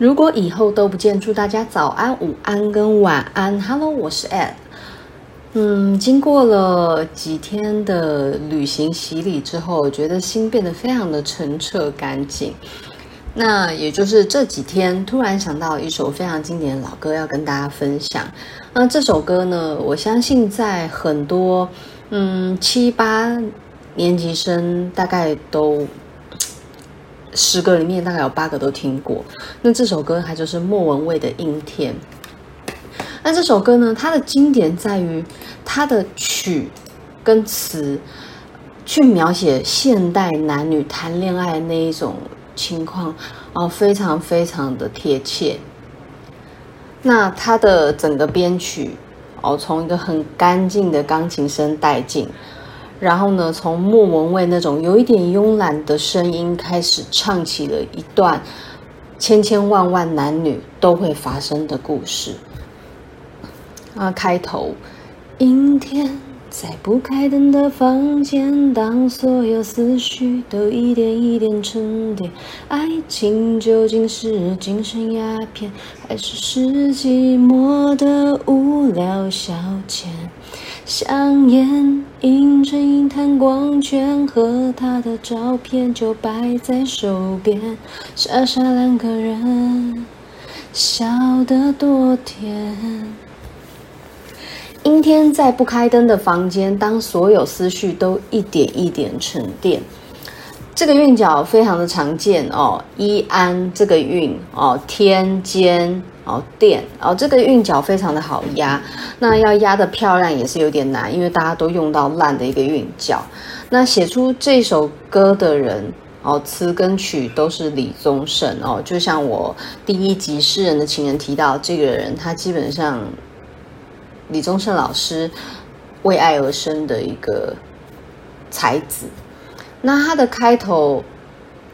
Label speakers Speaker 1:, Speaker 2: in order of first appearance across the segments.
Speaker 1: 如果以后都不见，祝大家早安、午安跟晚安。Hello，我是 Ed。嗯，经过了几天的旅行洗礼之后，我觉得心变得非常的澄澈干净。那也就是这几天突然想到一首非常经典的老歌要跟大家分享。那这首歌呢，我相信在很多嗯七八年级生大概都。十个里面大概有八个都听过，那这首歌它就是莫文蔚的《阴天》。那这首歌呢，它的经典在于它的曲跟词，去描写现代男女谈恋爱那一种情况，哦，非常非常的贴切。那它的整个编曲，哦，从一个很干净的钢琴声带进。然后呢，从莫文蔚那种有一点慵懒的声音开始唱起了一段千千万万男女都会发生的故事。啊，开头，阴天。在不开灯的房间，当所有思绪都一点一点沉淀，爱情究竟是精神鸦片，还是是寂寞的无聊消遣？香烟映成一滩光圈，和他的照片就摆在手边，傻傻两个人，笑得多甜。阴天，在不开灯的房间，当所有思绪都一点一点沉淀，这个韵脚非常的常见哦。一安这个韵哦，天间哦，电哦，这个韵脚非常的好压。那要压得漂亮也是有点难，因为大家都用到烂的一个韵脚。那写出这首歌的人哦，词跟曲都是李宗盛哦。就像我第一集诗人的情人提到这个人，他基本上。李宗盛老师为爱而生的一个才子，那它的开头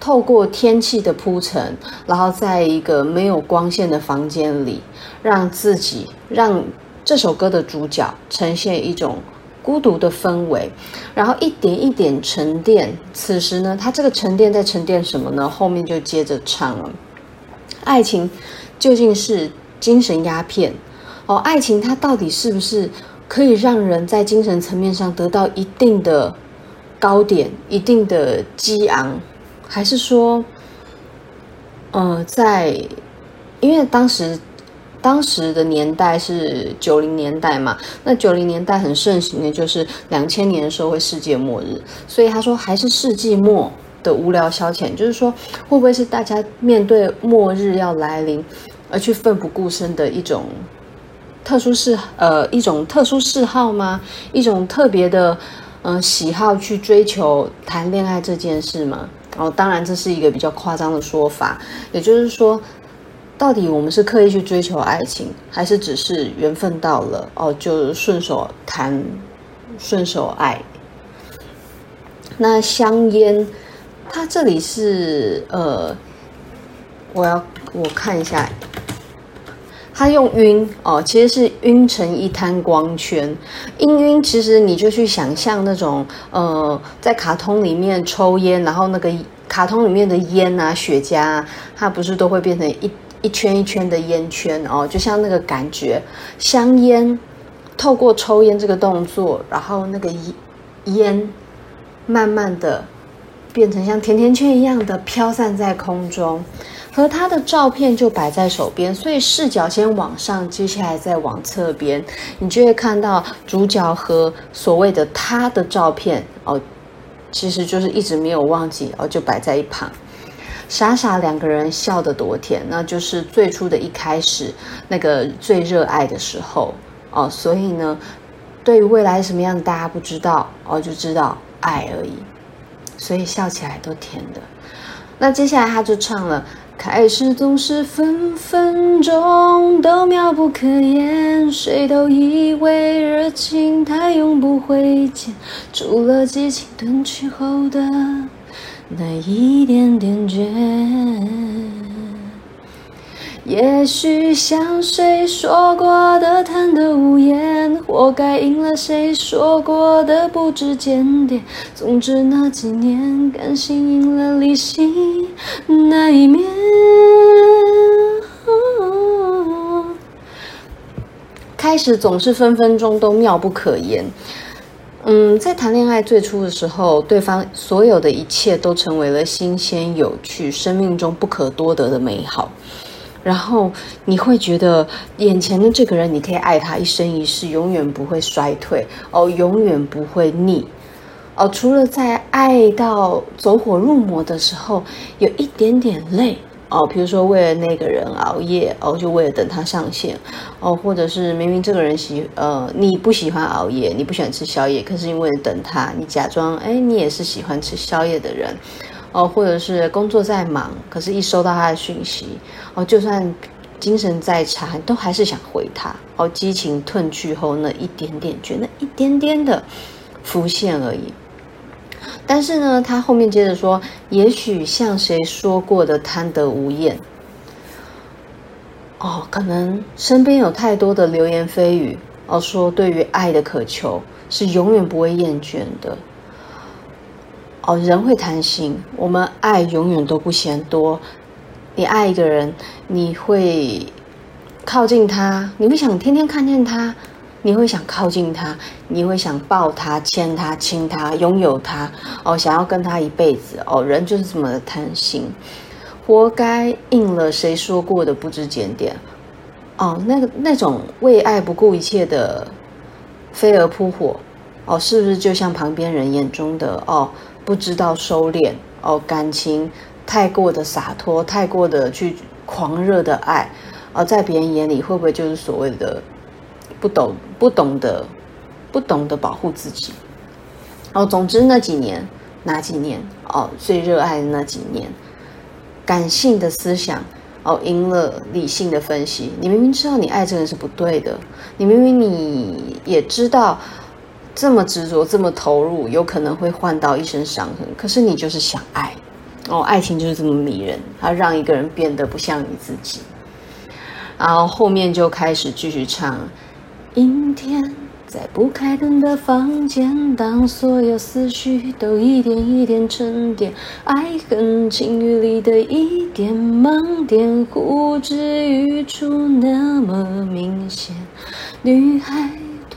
Speaker 1: 透过天气的铺陈，然后在一个没有光线的房间里，让自己让这首歌的主角呈现一种孤独的氛围，然后一点一点沉淀。此时呢，他这个沉淀在沉淀什么呢？后面就接着唱了，爱情究竟是精神鸦片？哦，爱情它到底是不是可以让人在精神层面上得到一定的高点、一定的激昂，还是说，呃，在因为当时当时的年代是九零年代嘛，那九零年代很盛行的就是两千年的时候会世界末日，所以他说还是世纪末的无聊消遣，就是说会不会是大家面对末日要来临而去奋不顾身的一种。特殊嗜呃一种特殊嗜好吗？一种特别的、呃、喜好去追求谈恋爱这件事吗？哦，当然这是一个比较夸张的说法。也就是说，到底我们是刻意去追求爱情，还是只是缘分到了哦就顺手谈，顺手爱？那香烟，它这里是呃，我要我看一下。它用晕哦，其实是晕成一滩光圈。晕晕，其实你就去想象那种呃，在卡通里面抽烟，然后那个卡通里面的烟啊、雪茄，它不是都会变成一一圈一圈的烟圈哦，就像那个感觉。香烟透过抽烟这个动作，然后那个烟慢慢的变成像甜甜圈一样的飘散在空中。和他的照片就摆在手边，所以视角先往上，接下来再往侧边，你就会看到主角和所谓的他的照片哦，其实就是一直没有忘记哦，就摆在一旁，傻傻两个人笑得多甜，那就是最初的一开始那个最热爱的时候哦，所以呢，对于未来什么样大家不知道哦，就知道爱而已，所以笑起来都甜的。那接下来他就唱了。开始总是分分钟都妙不可言，谁都以为热情它永不会减，除了激情褪去后的那一点点倦。也许像谁说过的贪得无厌，我该赢了谁说过的不知检点总之那几年感性赢了理性那一面开始总是分分钟都妙不可言。嗯在谈恋爱最初的时候对方所有的一切都成为了新鲜有趣生命中不可多得的美好。然后你会觉得眼前的这个人，你可以爱他一生一世，永远不会衰退哦，永远不会腻哦。除了在爱到走火入魔的时候，有一点点累。哦，比如说为了那个人熬夜，哦，就为了等他上线，哦，或者是明明这个人喜，呃，你不喜欢熬夜，你不喜欢吃宵夜，可是因为等他，你假装，哎，你也是喜欢吃宵夜的人，哦，或者是工作再忙，可是一收到他的讯息，哦，就算精神再差，都还是想回他，哦，激情褪去后那一点点，觉得一点点的浮现而已。但是呢，他后面接着说：“也许像谁说过的贪得无厌。”哦，可能身边有太多的流言蜚语哦，说对于爱的渴求是永远不会厌倦的。哦，人会贪心，我们爱永远都不嫌多。你爱一个人，你会靠近他，你会想天天看见他。你会想靠近他，你会想抱他、牵他、亲他、拥有他，哦，想要跟他一辈子，哦，人就是这么的贪心，活该应了谁说过的不知检点，哦，那个那种为爱不顾一切的飞蛾扑火，哦，是不是就像旁边人眼中的哦，不知道收敛，哦，感情太过的洒脱，太过的去狂热的爱，哦，在别人眼里会不会就是所谓的？不懂，不懂得，不懂得保护自己。哦，总之那几年，哪几年？哦，最热爱的那几年，感性的思想哦赢了理性的分析。你明明知道你爱这个人是不对的，你明明你也知道这么执着、这么投入，有可能会换到一身伤痕。可是你就是想爱，哦，爱情就是这么迷人，它让一个人变得不像你自己。然后后面就开始继续唱。阴天，在不开灯的房间，当所有思绪都一点一点沉淀，爱恨情欲里的一点盲点，呼之欲出那么明显。女孩，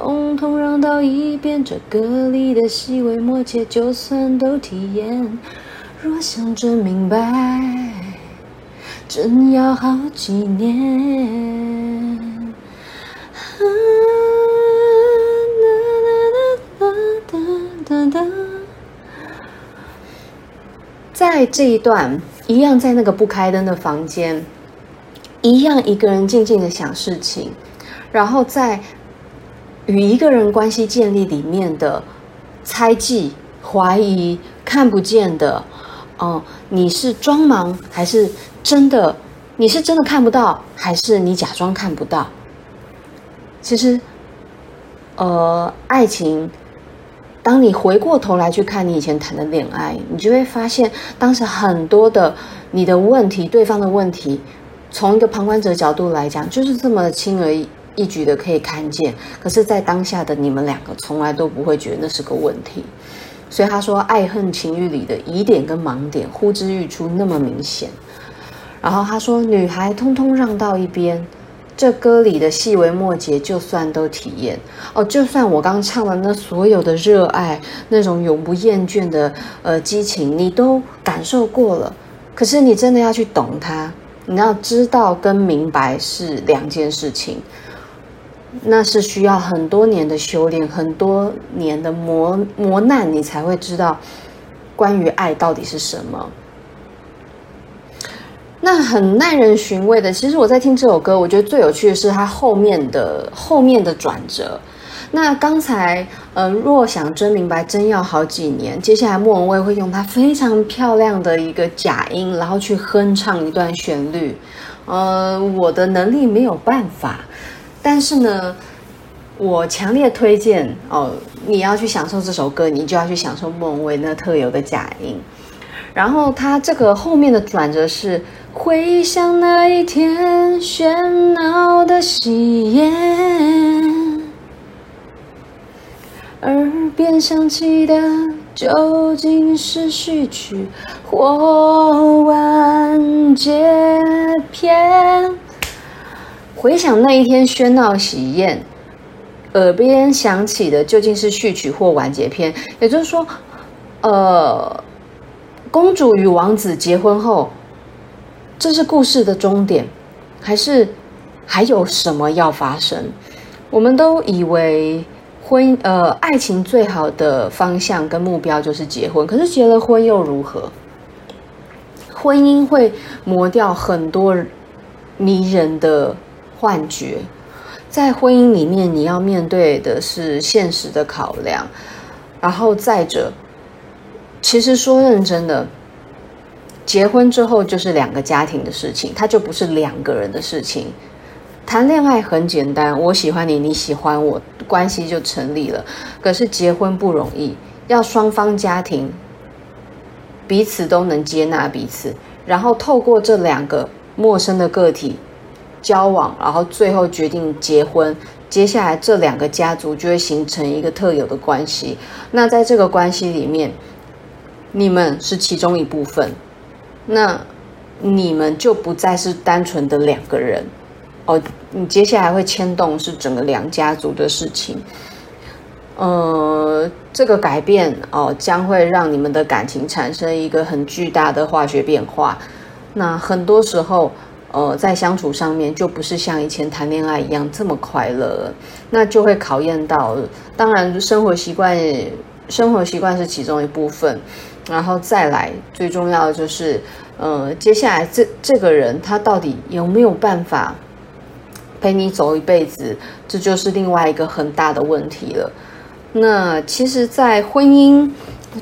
Speaker 1: 统统让到一边，这歌里的细微末节，就算都体验。若想真明白，真要好几年。在这一段，一样在那个不开灯的房间，一样一个人静静的想事情，然后在与一个人关系建立里面的猜忌、怀疑、看不见的，哦，你是装忙还是真的？你是真的看不到，还是你假装看不到？其实，呃，爱情。当你回过头来去看你以前谈的恋爱，你就会发现，当时很多的你的问题，对方的问题，从一个旁观者角度来讲，就是这么轻而一举的可以看见。可是，在当下的你们两个，从来都不会觉得那是个问题。所以他说，爱恨情欲里的疑点跟盲点，呼之欲出，那么明显。然后他说，女孩通通让到一边。这歌里的细微末节，就算都体验哦，就算我刚唱的那所有的热爱，那种永不厌倦的呃激情，你都感受过了。可是你真的要去懂它，你要知道跟明白是两件事情，那是需要很多年的修炼，很多年的磨磨难，你才会知道关于爱到底是什么。那很耐人寻味的，其实我在听这首歌，我觉得最有趣的是它后面的后面的转折。那刚才，呃，若想真明白，真要好几年。接下来莫文蔚会用她非常漂亮的一个假音，然后去哼唱一段旋律。呃，我的能力没有办法，但是呢，我强烈推荐哦，你要去享受这首歌，你就要去享受莫文蔚那特有的假音。然后它这个后面的转折是。回想那一天喧闹的喜宴，耳边响起的究竟是序曲或完结篇？回想那一天喧闹喜宴，耳边响起的究竟是序曲或完结篇？也就是说，呃，公主与王子结婚后，这是故事的终点，还是还有什么要发生？我们都以为婚呃爱情最好的方向跟目标就是结婚，可是结了婚又如何？婚姻会磨掉很多迷人的幻觉，在婚姻里面，你要面对的是现实的考量，然后再者，其实说认真的，结婚之后就是两个家庭的事情，它就不是两个人的事情。谈恋爱很简单，我喜欢你，你喜欢我，关系就成立了。可是结婚不容易，要双方家庭彼此都能接纳彼此，然后透过这两个陌生的个体交往，然后最后决定结婚。接下来这两个家族就会形成一个特有的关系。那在这个关系里面，你们是其中一部分，那你们就不再是单纯的两个人。哦，你接下来会牵动是整个两家族的事情，呃，这个改变哦，将会让你们的感情产生一个很巨大的化学变化。那很多时候，呃，在相处上面就不是像以前谈恋爱一样这么快乐，那就会考验到，当然生活习惯，生活习惯是其中一部分，然后再来最重要的就是，呃，接下来这这个人他到底有没有办法？陪你走一辈子，这就是另外一个很大的问题了。那其实，在婚姻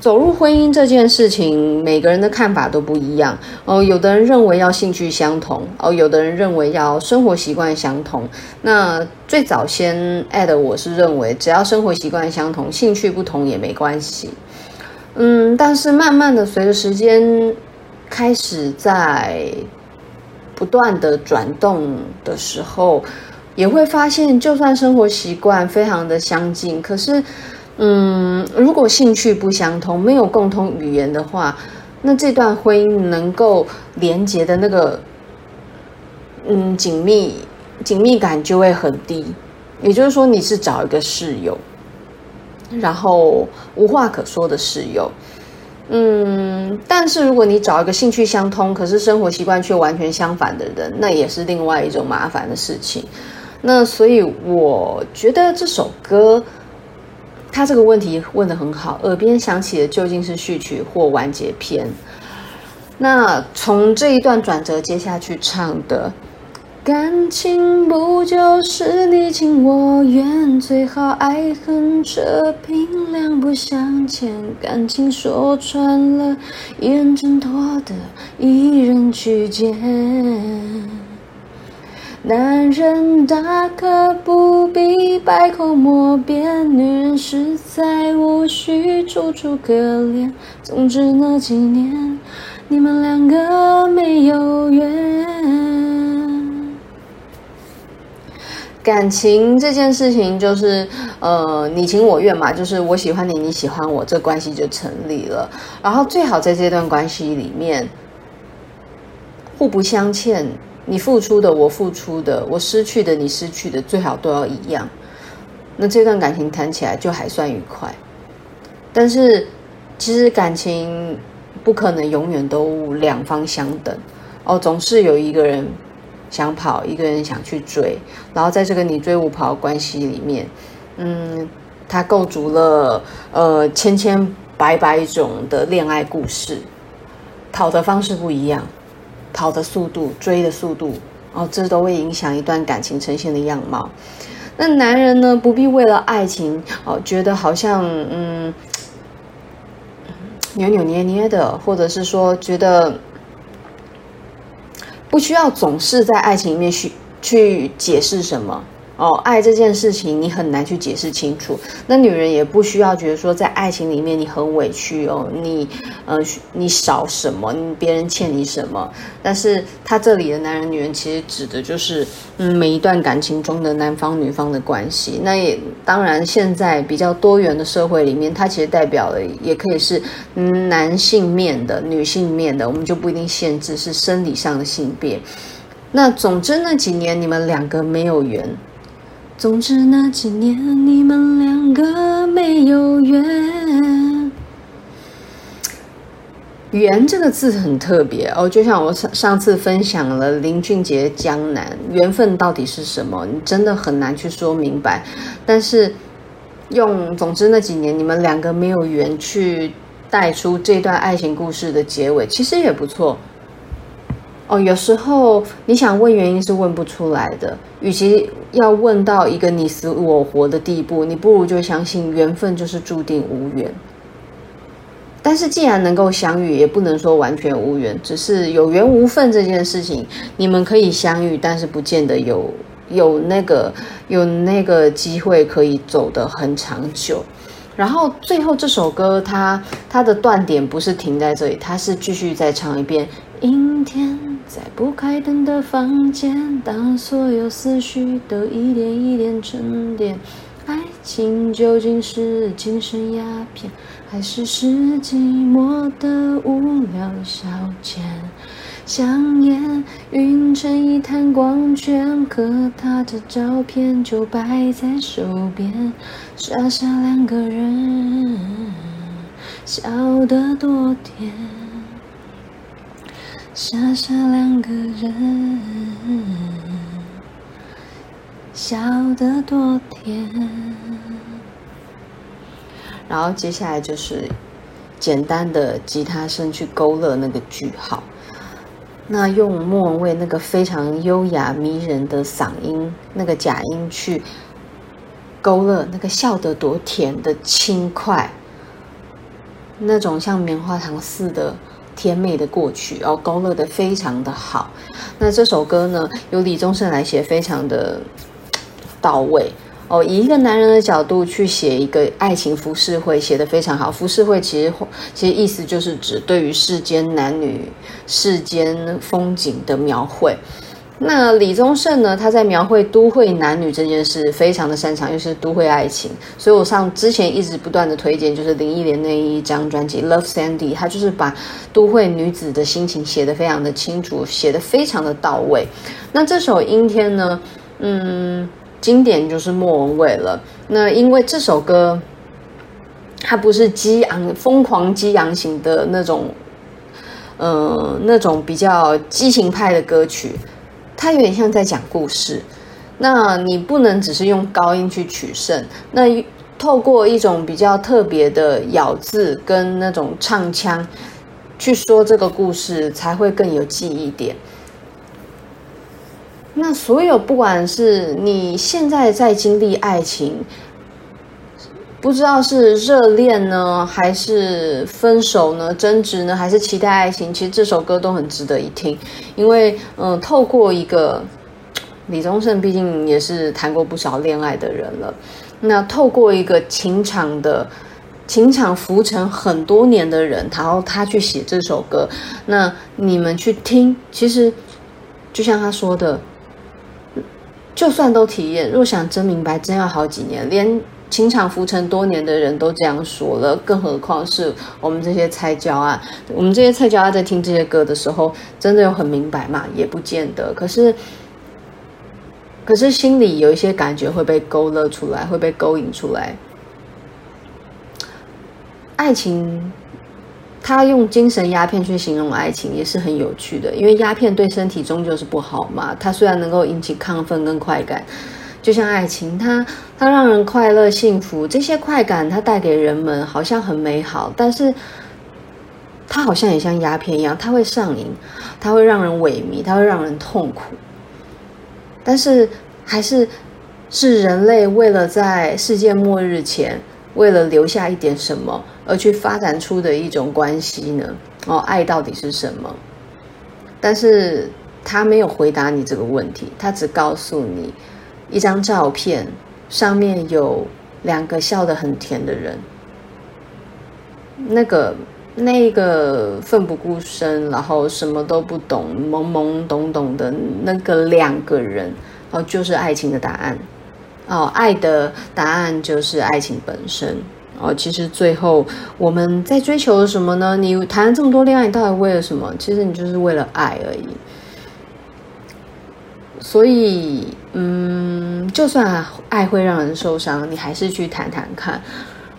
Speaker 1: 走入婚姻这件事情，每个人的看法都不一样哦。有的人认为要兴趣相同哦，有的人认为要生活习惯相同。那最早先 add 我是认为，只要生活习惯相同，兴趣不同也没关系。嗯，但是慢慢的随着时间开始在。不断的转动的时候，也会发现，就算生活习惯非常的相近，可是，嗯，如果兴趣不相通，没有共同语言的话，那这段婚姻能够连接的那个，嗯，紧密紧密感就会很低。也就是说，你是找一个室友，然后无话可说的室友。嗯，但是如果你找一个兴趣相通，可是生活习惯却完全相反的人，那也是另外一种麻烦的事情。那所以我觉得这首歌，他这个问题问得很好，耳边响起的究竟是序曲或完结篇？那从这一段转折接下去唱的。感情不就是你情我愿，最好爱恨扯平，两不相欠。感情说穿了，一人挣脱的，一人去捡。男人大可不必百口莫辩，女人实在无需楚楚可怜。总之那几年，你们两个没有缘。感情这件事情就是，呃，你情我愿嘛，就是我喜欢你，你喜欢我，这关系就成立了。然后最好在这段关系里面互不相欠，你付出的我付出的，我失去的你失去的，最好都要一样。那这段感情谈起来就还算愉快。但是其实感情不可能永远都两方相等哦，总是有一个人。想跑，一个人想去追，然后在这个你追我跑的关系里面，嗯，它构筑了呃千千百百种的恋爱故事，跑的方式不一样，跑的速度、追的速度，哦，这都会影响一段感情呈现的样貌。那男人呢，不必为了爱情哦，觉得好像嗯扭扭捏捏的，或者是说觉得。不需要总是在爱情里面去去解释什么。哦，爱这件事情你很难去解释清楚。那女人也不需要觉得说在爱情里面你很委屈哦，你呃你少什么，你别人欠你什么。但是他这里的男人女人其实指的就是嗯每一段感情中的男方女方的关系。那也当然现在比较多元的社会里面，它其实代表了也可以是男性面的、女性面的，我们就不一定限制是生理上的性别。那总之那几年你们两个没有缘。总之那几年你们两个没有缘。缘这个字很特别哦，就像我上上次分享了林俊杰《江南》，缘分到底是什么？你真的很难去说明白。但是用总之那几年你们两个没有缘去带出这段爱情故事的结尾，其实也不错。哦，有时候你想问原因是问不出来的，与其要问到一个你死我活的地步，你不如就相信缘分就是注定无缘。但是既然能够相遇，也不能说完全无缘，只是有缘无分这件事情，你们可以相遇，但是不见得有有那个有那个机会可以走得很长久。然后最后这首歌它，它它的断点不是停在这里，它是继续再唱一遍。阴天，在不开灯的房间，当所有思绪都一点一点沉淀，爱情究竟是精神鸦片？还是是寂寞的无聊消遣，香烟晕成一滩光圈，和他的照片就摆在手边，傻傻两个人，笑得多甜，傻傻两个人，笑得多甜。然后接下来就是简单的吉他声去勾勒那个句号，那用莫文蔚那个非常优雅迷人的嗓音，那个假音去勾勒那个笑得多甜的轻快，那种像棉花糖似的甜美的过去，哦，勾勒的非常的好。那这首歌呢，由李宗盛来写，非常的到位。哦，以一个男人的角度去写一个爱情浮世绘，写的非常好。浮世绘其实其实意思就是指对于世间男女、世间风景的描绘。那李宗盛呢，他在描绘都会男女这件事非常的擅长，又是都会爱情。所以我上之前一直不断的推荐，就是林忆莲那一张专辑《Love Sandy》，他就是把都会女子的心情写得非常的清楚，写得非常的到位。那这首《阴天》呢，嗯。经典就是莫文蔚了。那因为这首歌，它不是激昂、疯狂激昂型的那种，呃，那种比较激情派的歌曲，它有点像在讲故事。那你不能只是用高音去取胜，那透过一种比较特别的咬字跟那种唱腔去说这个故事，才会更有记忆点。那所有，不管是你现在在经历爱情，不知道是热恋呢，还是分手呢，争执呢，还是期待爱情，其实这首歌都很值得一听。因为，嗯，透过一个 李宗盛，毕竟也是谈过不少恋爱的人了。那透过一个情场的情场浮沉很多年的人，然后他去写这首歌，那你们去听，其实就像他说的。就算都体验，若想真明白，真要好几年。连情场浮沉多年的人都这样说了，更何况是我们这些菜鸟啊？我们这些菜鸟啊，在听这些歌的时候，真的有很明白吗？也不见得。可是，可是心里有一些感觉会被勾勒出来，会被勾引出来。爱情。他用精神鸦片去形容爱情也是很有趣的，因为鸦片对身体终究是不好嘛。它虽然能够引起亢奋跟快感，就像爱情，它它让人快乐幸福，这些快感它带给人们好像很美好，但是它好像也像鸦片一样，它会上瘾，它会让人萎靡，它会让人痛苦。但是还是是人类为了在世界末日前，为了留下一点什么。而去发展出的一种关系呢？哦，爱到底是什么？但是他没有回答你这个问题，他只告诉你一张照片，上面有两个笑得很甜的人，那个那个奋不顾身，然后什么都不懂，懵懵懂懂的那个两个人，哦，就是爱情的答案。哦，爱的答案就是爱情本身。哦，其实最后我们在追求什么呢？你谈了这么多恋爱，你到底为了什么？其实你就是为了爱而已。所以，嗯，就算爱会让人受伤，你还是去谈谈看，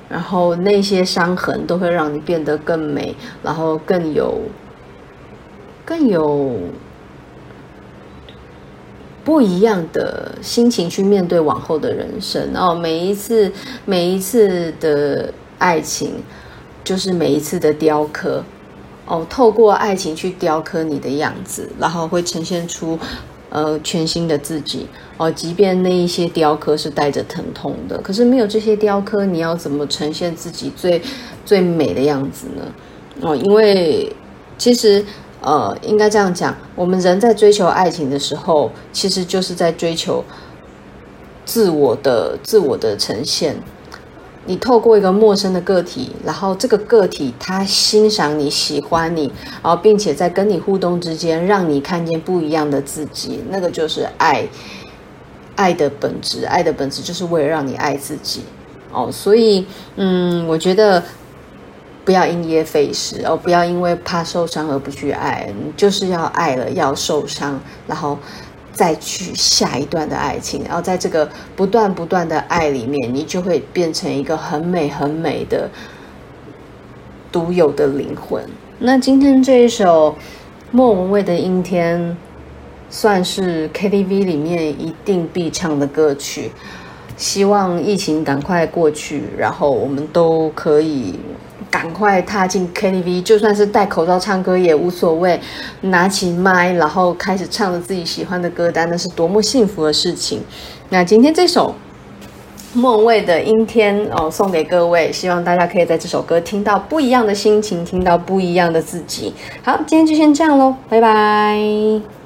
Speaker 1: 然后那些伤痕都会让你变得更美，然后更有更有不一样的心情去面对往后的人生。哦每一次每一次的爱情，就是每一次的雕刻。哦，透过爱情去雕刻你的样子，然后会呈现出。呃，全新的自己哦，即便那一些雕刻是带着疼痛的，可是没有这些雕刻，你要怎么呈现自己最最美的样子呢？哦，因为其实呃，应该这样讲，我们人在追求爱情的时候，其实就是在追求自我的自我的呈现。你透过一个陌生的个体，然后这个个体他欣赏你、喜欢你，然后并且在跟你互动之间，让你看见不一样的自己，那个就是爱，爱的本质。爱的本质就是为了让你爱自己哦。所以，嗯，我觉得不要因噎废食哦，不要因为怕受伤而不去爱，你就是要爱了，要受伤，然后。再去下一段的爱情，然后在这个不断不断的爱里面，你就会变成一个很美很美的独有的灵魂。那今天这一首莫文蔚的《阴天》，算是 KTV 里面一定必唱的歌曲。希望疫情赶快过去，然后我们都可以。赶快踏进 KTV，就算是戴口罩唱歌也无所谓。拿起麦，然后开始唱着自己喜欢的歌单，那是多么幸福的事情。那今天这首莫文蔚的《阴天》哦，送给各位，希望大家可以在这首歌听到不一样的心情，听到不一样的自己。好，今天就先这样喽，拜拜。